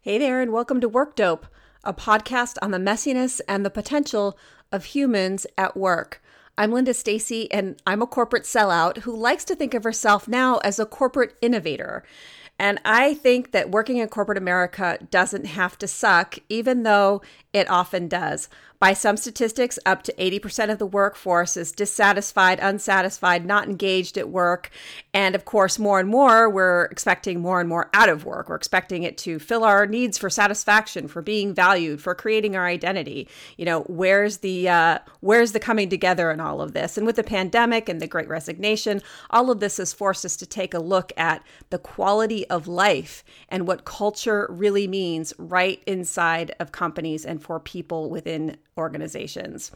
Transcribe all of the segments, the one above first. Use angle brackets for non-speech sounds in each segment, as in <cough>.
Hey there, and welcome to Work Dope, a podcast on the messiness and the potential of humans at work. I'm Linda Stacy, and I'm a corporate sellout who likes to think of herself now as a corporate innovator. And I think that working in corporate America doesn't have to suck, even though it often does. By some statistics, up to 80% of the workforce is dissatisfied, unsatisfied, not engaged at work. And of course, more and more, we're expecting more and more out of work. We're expecting it to fill our needs for satisfaction, for being valued, for creating our identity. You know, where's the uh, where's the coming together in all of this? And with the pandemic and the Great Resignation, all of this has forced us to take a look at the quality of life and what culture really means right inside of companies and for people within organizations.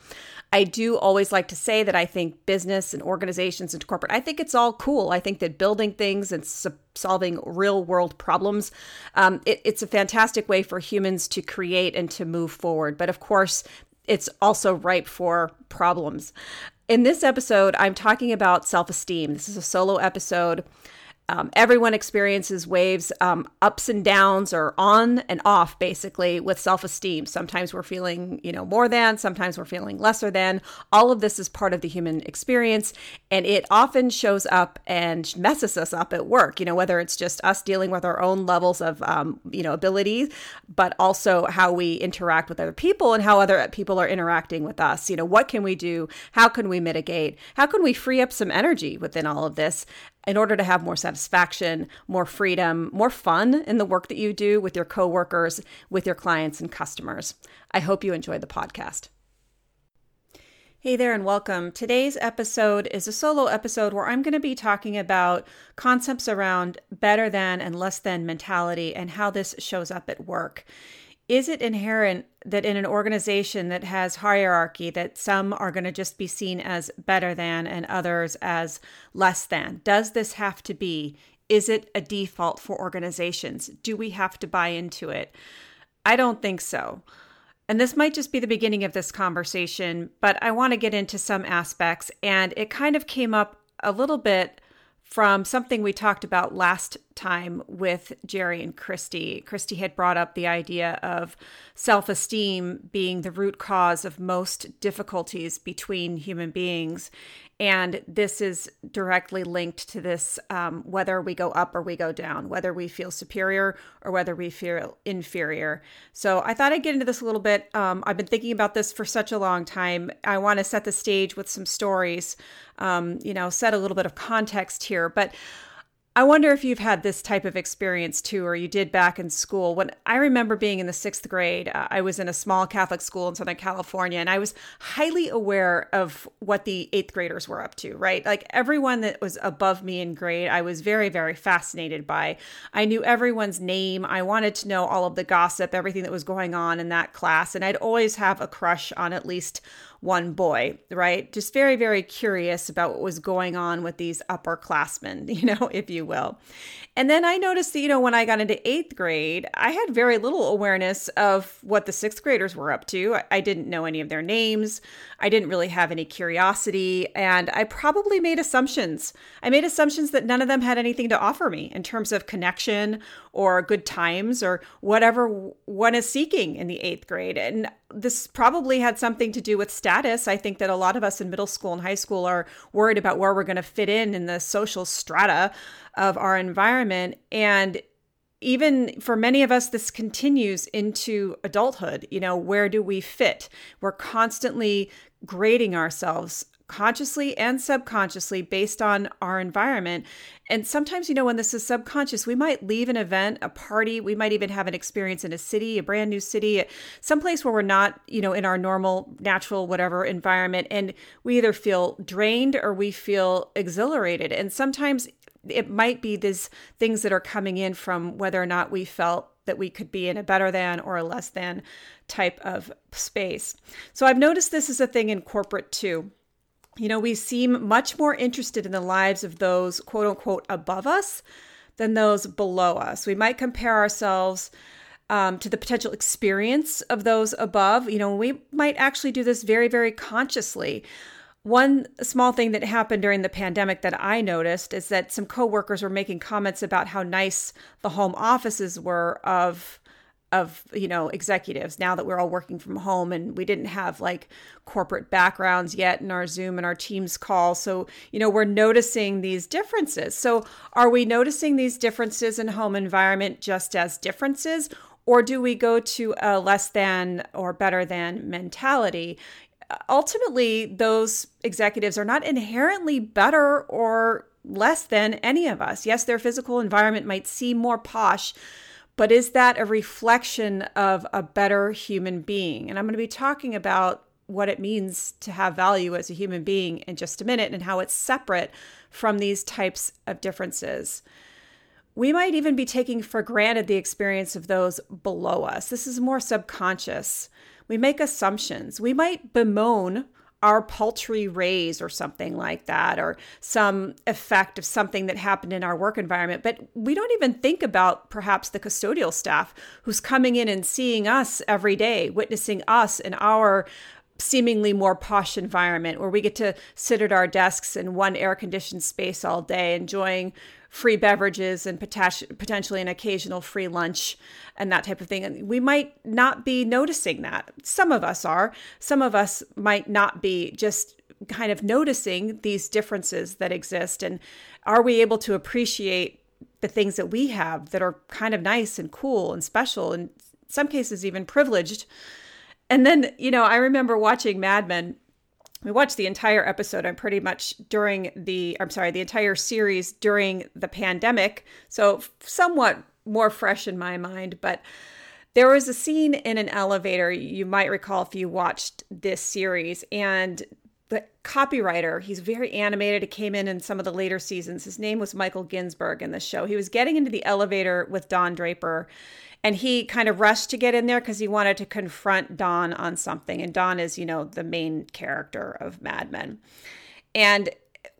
I do always like to say that I think business and organizations and corporate, I think it's all cool. I think that building things and solving real world problems, um, it, it's a fantastic way for humans to create and to move forward. But of course, it's also ripe for problems. In this episode, I'm talking about self esteem. This is a solo episode. Um, everyone experiences waves, um, ups and downs, or on and off, basically, with self esteem. Sometimes we're feeling, you know, more than, sometimes we're feeling lesser than. All of this is part of the human experience, and it often shows up and messes us up at work, you know, whether it's just us dealing with our own levels of, um, you know, abilities, but also how we interact with other people and how other people are interacting with us. You know, what can we do? How can we mitigate? How can we free up some energy within all of this? In order to have more satisfaction, more freedom, more fun in the work that you do with your coworkers, with your clients and customers. I hope you enjoy the podcast. Hey there, and welcome. Today's episode is a solo episode where I'm going to be talking about concepts around better than and less than mentality and how this shows up at work. Is it inherent that in an organization that has hierarchy that some are going to just be seen as better than and others as less than? Does this have to be? Is it a default for organizations? Do we have to buy into it? I don't think so. And this might just be the beginning of this conversation, but I want to get into some aspects. And it kind of came up a little bit from something we talked about last time with Jerry and Christy. Christy had brought up the idea of self esteem being the root cause of most difficulties between human beings. And this is directly linked to this um, whether we go up or we go down, whether we feel superior or whether we feel inferior. So I thought I'd get into this a little bit. Um, I've been thinking about this for such a long time. I want to set the stage with some stories, um, you know, set a little bit of context here. But I wonder if you've had this type of experience too, or you did back in school. When I remember being in the sixth grade, uh, I was in a small Catholic school in Southern California, and I was highly aware of what the eighth graders were up to, right? Like everyone that was above me in grade, I was very, very fascinated by. I knew everyone's name. I wanted to know all of the gossip, everything that was going on in that class, and I'd always have a crush on at least one boy, right? Just very, very curious about what was going on with these upperclassmen, <laughs> you know, if you will. And then I noticed that, you know, when I got into eighth grade, I had very little awareness of what the sixth graders were up to. I didn't know any of their names. I didn't really have any curiosity. And I probably made assumptions. I made assumptions that none of them had anything to offer me in terms of connection or good times or whatever one is seeking in the eighth grade. And this probably had something to do with status. I think that a lot of us in middle school and high school are worried about where we're going to fit in in the social strata of our environment. And even for many of us, this continues into adulthood. You know, where do we fit? We're constantly grading ourselves consciously and subconsciously based on our environment. And sometimes, you know, when this is subconscious, we might leave an event, a party, we might even have an experience in a city, a brand new city, someplace where we're not, you know, in our normal, natural, whatever environment. And we either feel drained or we feel exhilarated. And sometimes it might be these things that are coming in from whether or not we felt that we could be in a better than or a less than type of space. So I've noticed this is a thing in corporate too. You know, we seem much more interested in the lives of those quote unquote above us than those below us. We might compare ourselves um, to the potential experience of those above. You know, we might actually do this very, very consciously. One small thing that happened during the pandemic that I noticed is that some coworkers were making comments about how nice the home offices were of of you know executives now that we're all working from home and we didn't have like corporate backgrounds yet in our zoom and our teams call. So you know we're noticing these differences. So are we noticing these differences in home environment just as differences or do we go to a less than or better than mentality? Ultimately those executives are not inherently better or less than any of us. Yes their physical environment might seem more posh but is that a reflection of a better human being? And I'm going to be talking about what it means to have value as a human being in just a minute and how it's separate from these types of differences. We might even be taking for granted the experience of those below us. This is more subconscious. We make assumptions. We might bemoan our paltry raise or something like that, or some effect of something that happened in our work environment. But we don't even think about perhaps the custodial staff who's coming in and seeing us every day, witnessing us in our seemingly more posh environment where we get to sit at our desks in one air conditioned space all day, enjoying free beverages and potentially an occasional free lunch and that type of thing. And we might not be noticing that. Some of us are. Some of us might not be just kind of noticing these differences that exist. And are we able to appreciate the things that we have that are kind of nice and cool and special, and some cases even privileged? And then, you know, I remember watching Mad Men we watched the entire episode i'm pretty much during the i'm sorry the entire series during the pandemic. So somewhat more fresh in my mind but there was a scene in an elevator you might recall if you watched this series and the copywriter he's very animated it came in in some of the later seasons his name was michael ginsberg in the show he was getting into the elevator with don draper and he kind of rushed to get in there because he wanted to confront Don on something. And Don is, you know, the main character of Mad Men. And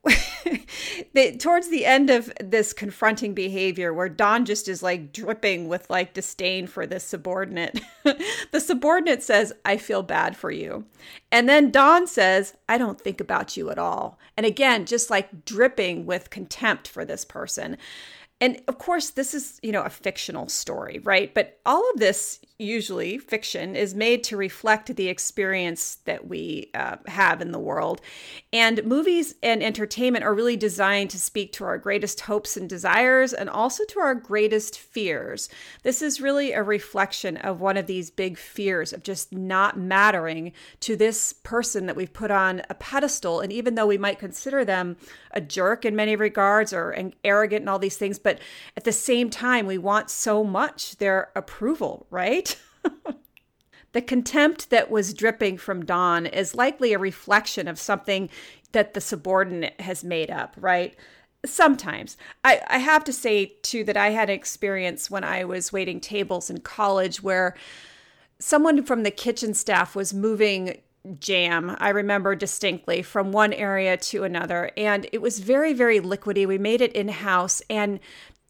<laughs> towards the end of this confronting behavior where don just is like dripping with like disdain for this subordinate <laughs> the subordinate says i feel bad for you. And then don says i don't think about you at all. And again just like dripping with contempt for this person. And of course, this is, you know, a fictional story, right? But all of this, usually fiction, is made to reflect the experience that we uh, have in the world. And movies and entertainment are really designed to speak to our greatest hopes and desires and also to our greatest fears. This is really a reflection of one of these big fears of just not mattering to this person that we've put on a pedestal. And even though we might consider them a jerk in many regards or arrogant and all these things, but at the same time, we want so much their approval, right? <laughs> the contempt that was dripping from Don is likely a reflection of something that the subordinate has made up, right? Sometimes. I, I have to say, too, that I had an experience when I was waiting tables in college where someone from the kitchen staff was moving jam, I remember distinctly, from one area to another. And it was very, very liquidy. We made it in house. And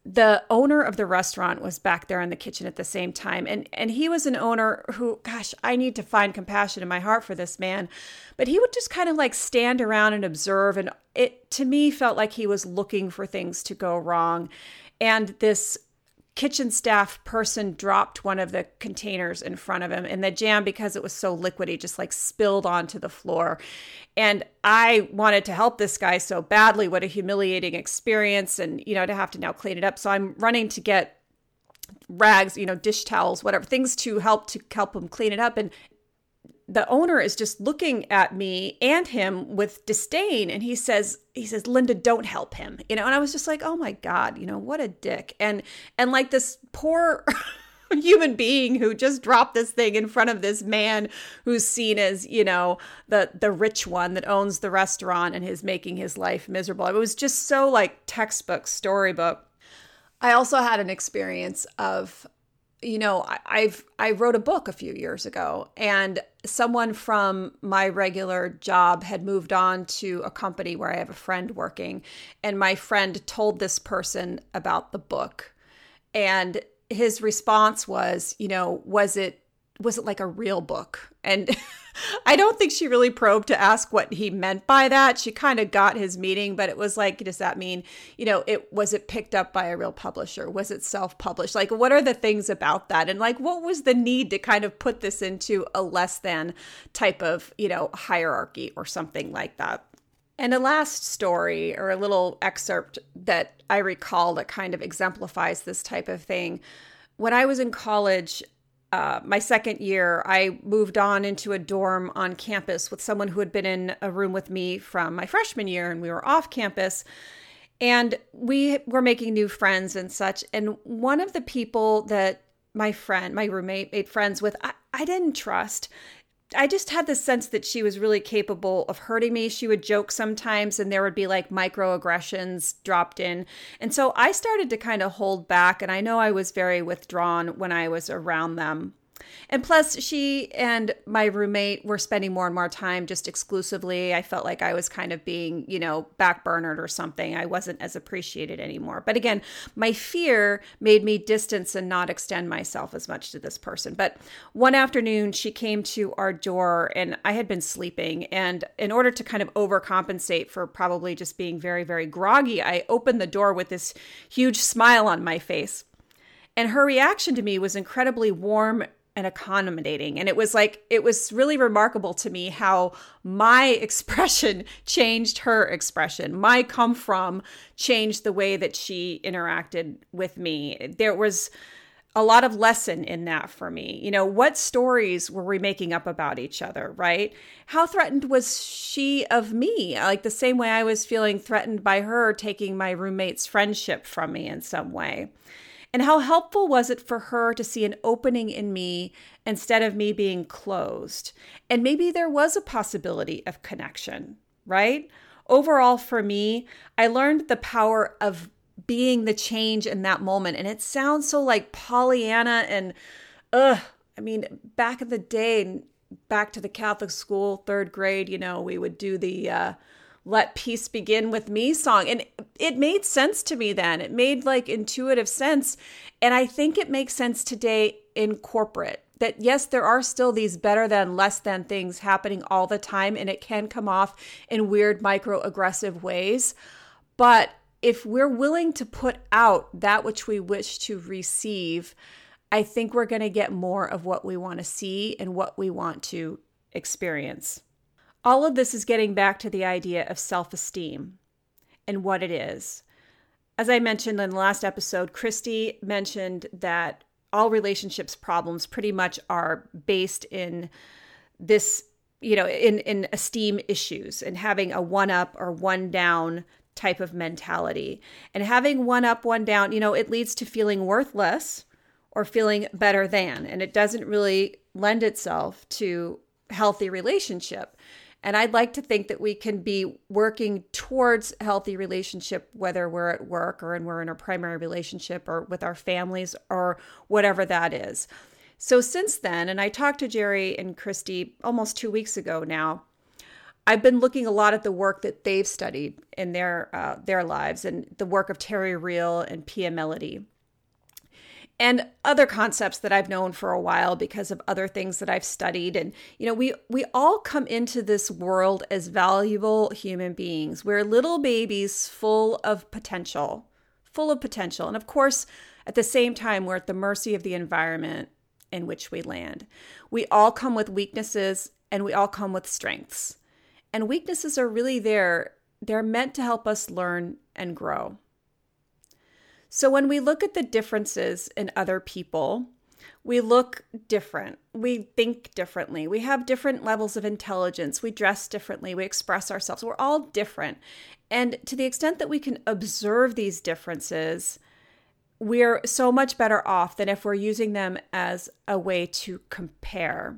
the owner of the restaurant was back there in the kitchen at the same time. And and he was an owner who gosh I need to find compassion in my heart for this man. But he would just kind of like stand around and observe. And it to me felt like he was looking for things to go wrong. And this kitchen staff person dropped one of the containers in front of him and the jam because it was so liquidy just like spilled onto the floor. And i wanted to help this guy so badly. What a humiliating experience and you know to have to now clean it up. So i'm running to get rags you know dish towels whatever things to help to help him clean it up. And the owner is just looking at me and him with disdain and he says he says linda don't help him you know and i was just like oh my god you know what a dick and and like this poor <laughs> human being who just dropped this thing in front of this man who's seen as you know the the rich one that owns the restaurant and is making his life miserable. It was just so like textbook storybook. I also had an experience of you know, I, have I wrote a book a few years ago, and someone from my regular job had moved on to a company where I have a friend working, and my friend told this person about the book, and his response was, you know, was it was it like a real book? And <laughs> I don't think she really probed to ask what he meant by that. She kind of got his meaning, but it was like, does that mean, you know, it was it picked up by a real publisher? Was it self-published? Like what are the things about that? And like what was the need to kind of put this into a less than type of, you know, hierarchy or something like that? And a last story or a little excerpt that I recall that kind of exemplifies this type of thing. When I was in college, uh, my second year, I moved on into a dorm on campus with someone who had been in a room with me from my freshman year, and we were off campus. And we were making new friends and such. And one of the people that my friend, my roommate, made friends with, I, I didn't trust. I just had the sense that she was really capable of hurting me. She would joke sometimes, and there would be like microaggressions dropped in. And so I started to kind of hold back. And I know I was very withdrawn when I was around them. And plus, she and my roommate were spending more and more time just exclusively. I felt like I was kind of being, you know, backburnered or something. I wasn't as appreciated anymore. But again, my fear made me distance and not extend myself as much to this person. But one afternoon, she came to our door and I had been sleeping. And in order to kind of overcompensate for probably just being very, very groggy, I opened the door with this huge smile on my face. And her reaction to me was incredibly warm and accommodating. And it was like, it was really remarkable to me how my <laughs> expression changed her expression. My come from changed the way that she interacted with me. There was a lot of lesson in that for me. You know, what stories were we making up about each other, right? How threatened was she of me? Like the same way I was feeling threatened by her taking my roommate's friendship from me in some way. And how helpful was it for her to see an opening in me instead of me being closed? And maybe there was a possibility of connection, right? Overall, for me, I learned the power of being the change in that moment. And it sounds so like Pollyanna and, ugh, I mean, back in the day, back to the Catholic school, third grade, you know, we would do the, uh, let peace begin with me song. And it made sense to me then. It made like intuitive sense. And i think it makes sense today in corporate that yes there are still these better than less than things happening all the time and it can come off in weird microaggressive ways. But if we're willing to put out that which we wish to receive i think we're going to get more of what we want to see and what we want to experience all of this is getting back to the idea of self esteem and what it is. As I mentioned in the last episode, Christy mentioned that all relationships problems pretty much are based in this, you know, in, in esteem issues and having a one up or one down type of mentality. And having one up, one down, you know, it leads to feeling worthless or feeling better than. And it doesn't really lend itself to healthy relationship. And I'd like to think that we can be working towards healthy relationship, whether we're at work or and we're in a primary relationship or with our families or whatever that is. So since then, and I talked to Jerry and Christy almost two weeks ago now, I've been looking a lot at the work that they've studied in their uh, their lives and the work of Terry Real and Pia Mellody and other concepts that I've known for a while because of other things that I've studied and you know we we all come into this world as valuable human beings. We're little babies full of potential, full of potential. And of course, at the same time we're at the mercy of the environment in which we land. We all come with weaknesses and we all come with strengths. And weaknesses are really there they're meant to help us learn and grow. So when we look at the differences in other people, we look different. We think differently. We have different levels of intelligence. We dress differently. We express ourselves. We're all different. And to the extent that we can observe these differences, we're so much better off than if we're using them as a way to compare.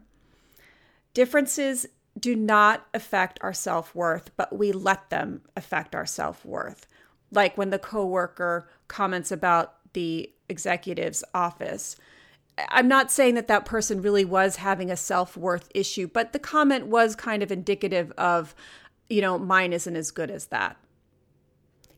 Differences do not affect our self worth, but we let them affect our self worth like when the coworker comments about the executive's office. I'm not saying that that person really was having a self worth issue, but the comment was kind of indicative of, you know, mine isn't as good as that.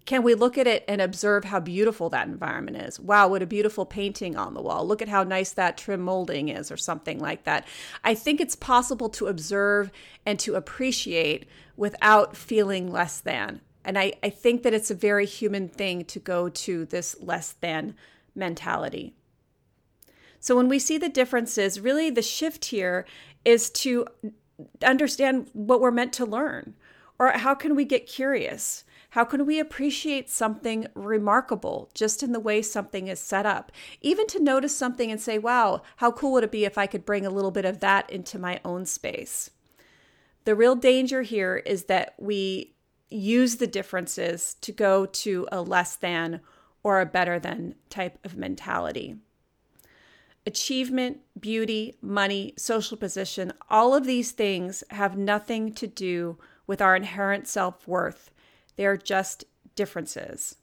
Can we look at it and observe how beautiful that environment is? Wow, what a beautiful painting on the wall. Look at how nice that trim molding is, or something like that. I think it's possible to observe and to appreciate without feeling less than. And I, I think that it's a very human thing to go to this less than mentality. So when we see the differences, really the shift here is to understand what we're meant to learn. Or how can we get curious? How can we appreciate something remarkable just in the way something is set up? Even to notice something and say, wow, how cool would it be if I could bring a little bit of that into my own space? The real danger here is that we use the differences to go to a less than or a better than type of mentality. Achievement, beauty, money, social position, all of these things have nothing to do with our inherent self worth. They are just differences.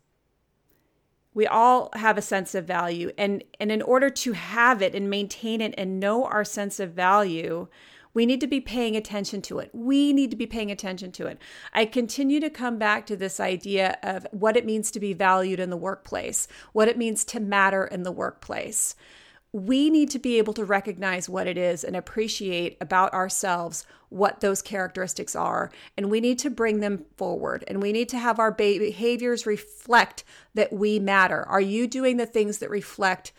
We all have a sense of value, and, and in order to have it and maintain it and know our sense of value, we need to be paying attention to it. We need to be paying attention to it. I continue to come back to this idea of what it means to be valued in the workplace, what it means to matter in the workplace we need to be able to recognize what it is and appreciate about ourselves what those characteristics are. And we need to bring them forward and we need to have our behaviors reflect that we matter. Are you doing the things that reflect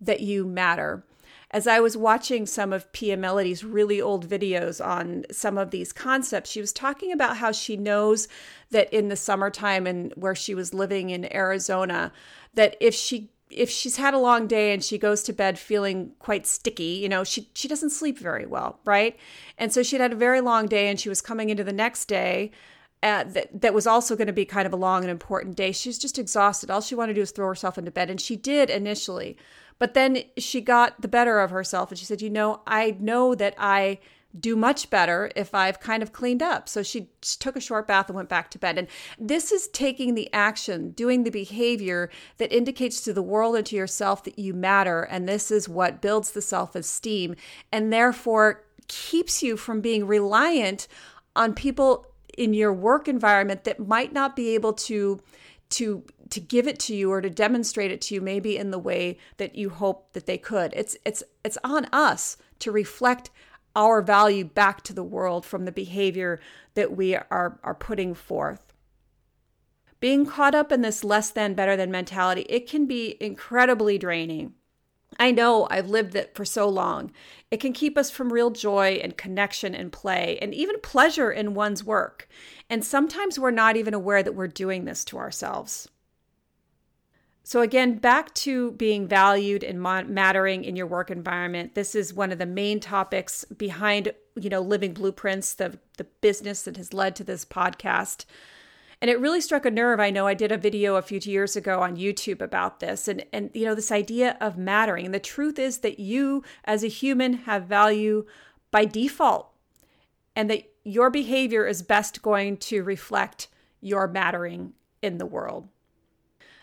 that you matter? As I was watching some of Pia Mellody's really old videos on some of these concepts, she was talking about how she knows that in the summertime and where she was living in Arizona, that if she if she's had a long day and she goes to bed feeling quite sticky, you know, she she doesn't sleep very well, right? And so she'd had a very long day and she was coming into the next day uh, that that was also going to be kind of a long and important day. She was just exhausted. All she wanted to do was throw herself into bed, and she did initially. But then she got the better of herself, and she said, "You know, I know that I." do much better if I've kind of cleaned up. So she took a short bath and went back to bed. And this is taking the action, doing the behavior that indicates to the world and to yourself that you matter. And this is what builds the self esteem and therefore keeps you from being reliant on people in your work environment that might not be able to to to give it to you or to demonstrate it to you maybe in the way that you hope that they could it's it's it's on us to reflect our value back to the world from the behavior that we are, are putting forth. Being caught up in this less than, better than mentality, it can be incredibly draining. I know I've lived it for so long. It can keep us from real joy and connection and play and even pleasure in one's work. And sometimes we're not even aware that we're doing this to ourselves. So, again, back to being valued and mattering in your work environment. This is one of the main topics behind, you know, Living Blueprints, the, the business that has led to this podcast. And it really struck a nerve. I know I did a video a few years ago on YouTube about this and and you know this idea of mattering. And the truth is that you as a human have value by default and that your behavior is best going to reflect your mattering in the world.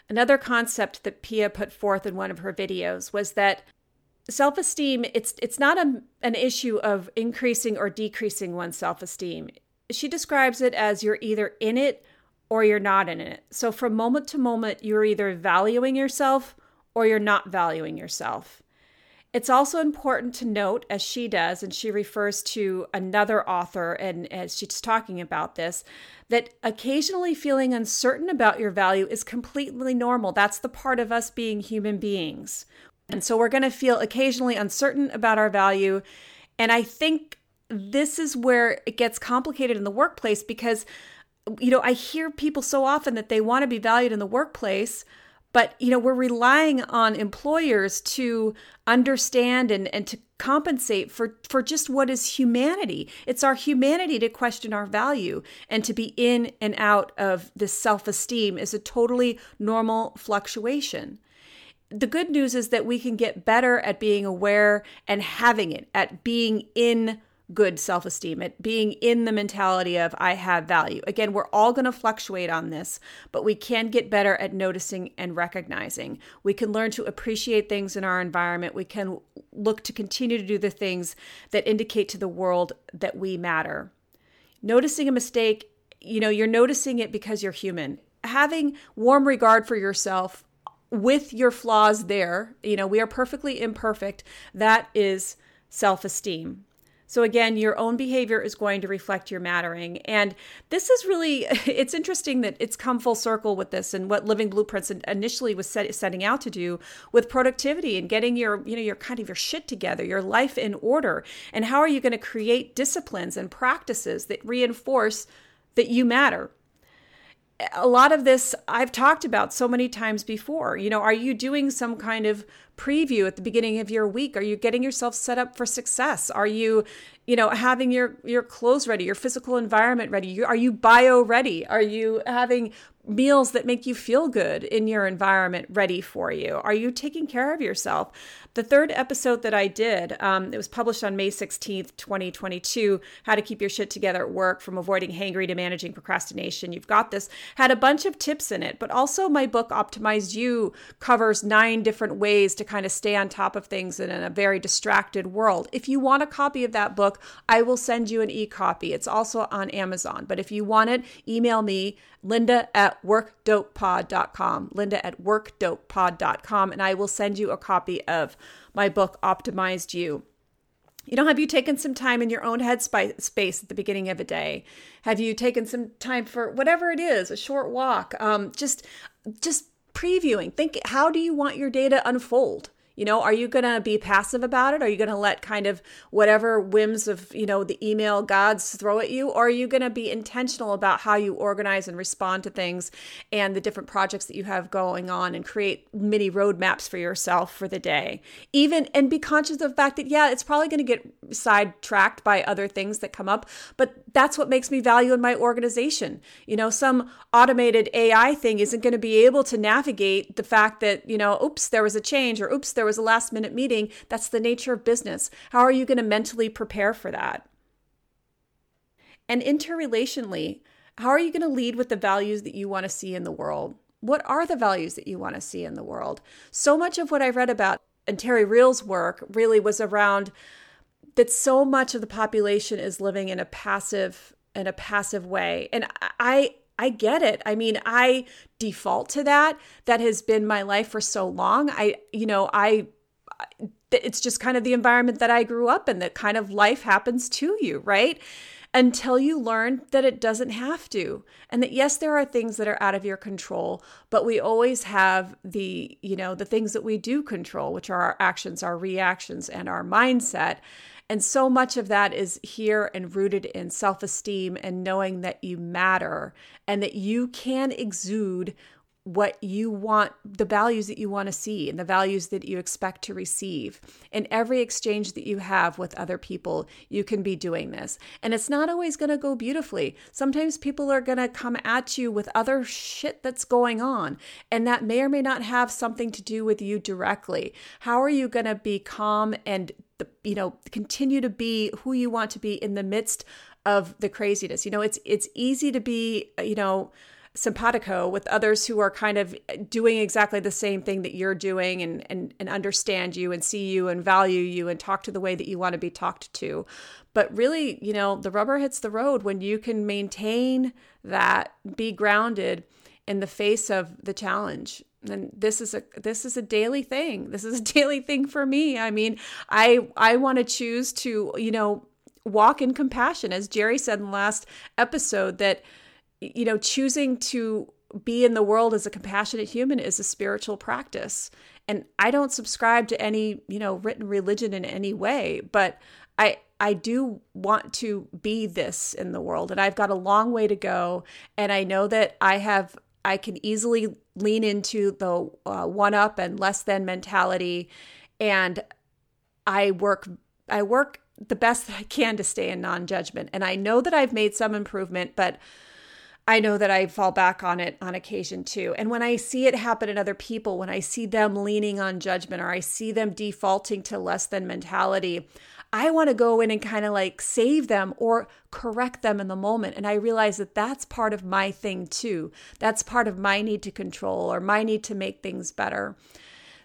Another concept that Pia put forth in one of her videos was that self-esteem it's it's not a, an issue of increasing or decreasing one's self-esteem. She describes it as you're either in it or you're not in it. So from moment to moment you're either valuing yourself or you're not valuing yourself. It's also important to note, as she does, and she refers to another author, and as she's talking about this, that occasionally feeling uncertain about your value is completely normal. That's the part of us being human beings. And so we're going to feel occasionally uncertain about our value. And I think this is where it gets complicated in the workplace because, you know, I hear people so often that they want to be valued in the workplace but you know we're relying on employers to understand and, and to compensate for for just what is humanity. It's our humanity to question our value and to be in and out of this self-esteem is a totally normal fluctuation. The good news is that we can get better at being aware and having it at being in good self esteem, at being in the mentality of I have value. Again, we're all going to fluctuate on this, but we can get better at noticing and recognizing. We can learn to appreciate things in our environment. We can look to continue to do the things that indicate to the world that we matter. Noticing a mistake, you know, you're noticing it because you're human having warm regard for yourself with your flaws there, you know, we are perfectly imperfect. That is self esteem. So again, your own behavior is going to reflect your mattering. And this is really, <laughs> it's interesting that it's come full circle with this and what Living Blueprints initially was set, setting out to do with productivity and getting your, you know, your kind of your shit together, your life in order. And how are you going to create disciplines and practices that reinforce that you matter? a lot of this I've talked about so many times before. You know, are you doing some kind of preview at the beginning of your week? Are you getting yourself set up for success? Are you, you know, having your your clothes ready, your physical environment ready? Are you bio ready? Are you having meals that make you feel good in your environment ready for you? Are you taking care of yourself? The third episode that I did, um, it was published on May 16th, 2022, How to Keep Your Shit Together at Work from Avoiding Hangry to Managing Procrastination. You've got this, had a bunch of tips in it, but also my book, Optimized You, covers nine different ways to kind of stay on top of things in a very distracted world. If you want a copy of that book, I will send you an e copy. It's also on Amazon, but if you want it, email me linda at workdopepod.com, linda at workdopepod.com, and I will send you a copy of my book, Optimized You. You know, have you taken some time in your own head space at the beginning of a day? Have you taken some time for whatever it is, a short walk? Um, just, just previewing. Think, how do you want your data unfold? You know, are you going to be passive about it? Are you going to let kind of whatever whims of, you know, the email gods throw at you? Or are you going to be intentional about how you organize and respond to things and the different projects that you have going on and create mini roadmaps for yourself for the day? Even and be conscious of the fact that, yeah, it's probably going to get sidetracked by other things that come up, but that's what makes me value in my organization. You know, some automated AI thing isn't going to be able to navigate the fact that, you know, oops, there was a change or oops, there was a last minute meeting. That's the nature of business. How are you going to mentally prepare for that? And interrelationally, how are you going to lead with the values that you want to see in the world? What are the values that you want to see in the world? So much of what I read about and Terry Real's work really was around that so much of the population is living in a passive in a passive way. And I I get it. I mean, I default to that. That has been my life for so long. I, you know, I, it's just kind of the environment that I grew up in, that kind of life happens to you, right? Until you learn that it doesn't have to. And that, yes, there are things that are out of your control, but we always have the, you know, the things that we do control, which are our actions, our reactions, and our mindset. And so much of that is here and rooted in self esteem and knowing that you matter and that you can exude what you want, the values that you want to see, and the values that you expect to receive. In every exchange that you have with other people, you can be doing this. And it's not always going to go beautifully. Sometimes people are going to come at you with other shit that's going on, and that may or may not have something to do with you directly. How are you going to be calm and the, you know continue to be who you want to be in the midst of the craziness. You know it's it's easy to be you know simpatico with others who are kind of doing exactly the same thing that you're doing and, and and understand you and see you and value you and talk to the way that you want to be talked to. But really you know the rubber hits the road when you can maintain that be grounded in the face of the challenge and this is a this is a daily thing. This is a <laughs> daily thing for me. I mean i i want to choose to you know walk in compassion. As jerry said in the last episode that you know choosing to be in the world as a compassionate human is a spiritual practice. And i don't subscribe to any you know written religion in any way but i I do want to be this in the world and I've got a long way to go. And I know that I have I can easily lean into the uh, one up and less than mentality and I work I work the best that I can to stay in non-judgment and I know that I've made some improvement but I know that I fall back on it on occasion too. And when I see it happen in other people, when I see them leaning on judgment or I see them defaulting to less than mentality, I want to go in and kind of like save them or correct them in the moment. And I realize that that's part of my thing too. That's part of my need to control or my need to make things better.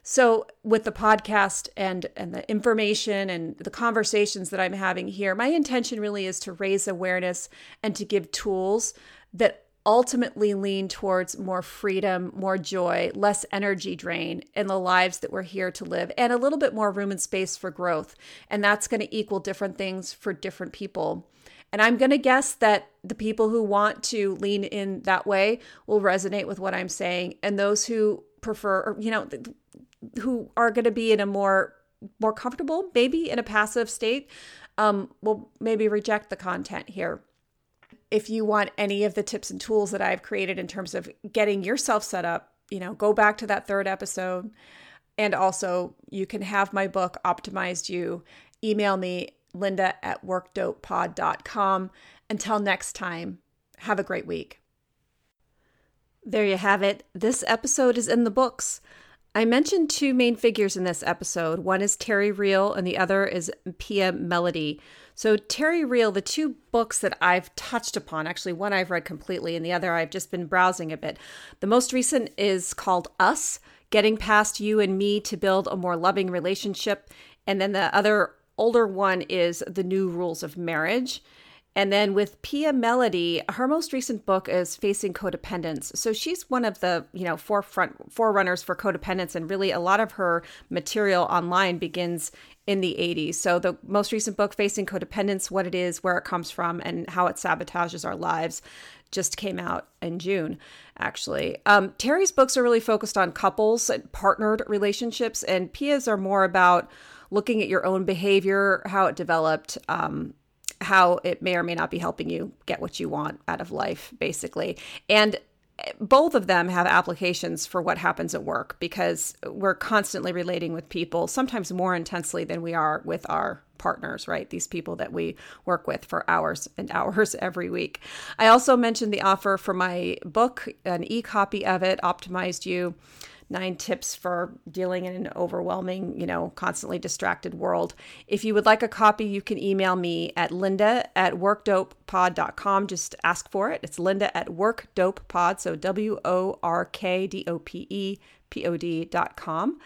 So with the podcast and and the information and the conversations that I'm having here, my intention really is to raise awareness and to give tools that ultimately lean towards more freedom, more joy, less energy drain in the lives that we're here to live, and a little bit more room and space for growth. And that's going to equal different things for different people. And I'm going to guess that the people who want to lean in that way will resonate with what I'm saying. And those who prefer, or, you know, who are going to be in a more more comfortable, maybe in a passive state, um, will maybe reject the content here. If you want any of the tips and tools that I've created in terms of getting yourself set up, you know, go back to that third episode. And also, you can have my book, Optimized You. Email me linda at workdopepod.com. Until next time, have a great week. There you have it. This episode is in the books. I mentioned two main figures in this episode. One is Terry Real, and the other is Pia Mellody. So, Terry Real, the two books that I've touched upon, actually, one I've read completely, and the other I've just been browsing a bit. The most recent is called Us Getting Past You and Me to Build a More Loving Relationship. And then the other older one is The New Rules of Marriage. And then with Pia Mellody, her most recent book is Facing Codependence. So she's one of the, you know, forefront forerunners for codependence and really a lot of her material online begins in the 80s. So the most recent book Facing Codependence, what it is, where it comes from and how it sabotages our lives just came out in June, actually. Um, Terry's books are really focused on couples and partnered relationships, and Pia's are more about looking at your own behavior, how it developed, um, how it may or may not be helping you get what you want out of life, basically. And both of them have applications for what happens at work because we're constantly relating with people, sometimes more intensely than we are with our partners, right? These people that we work with for hours and <laughs> hours every week. I also mentioned the offer for my book, an e copy of it, Optimized You nine tips for dealing in an overwhelming, you know, constantly distracted world. If you would like a copy, you can email me at linda at workdopepod.com. Just ask for it. It's linda at workdopepod, so W O R K D O P E P O D.com.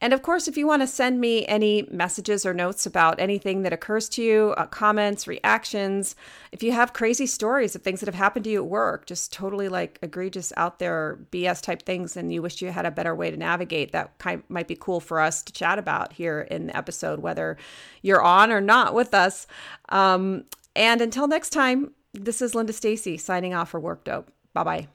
And of course, if you want to send me any messages or notes about anything that occurs to you, uh, comments, reactions, if you have crazy stories of things that have happened to you at work, just totally like egregious out there BS type things, and you wish you had a better way to navigate, that kind might be cool for us to chat about here in the episode, whether you're on or not with us. Um, and until next time, this is Linda Stacy signing off for Work Dope. Bye bye.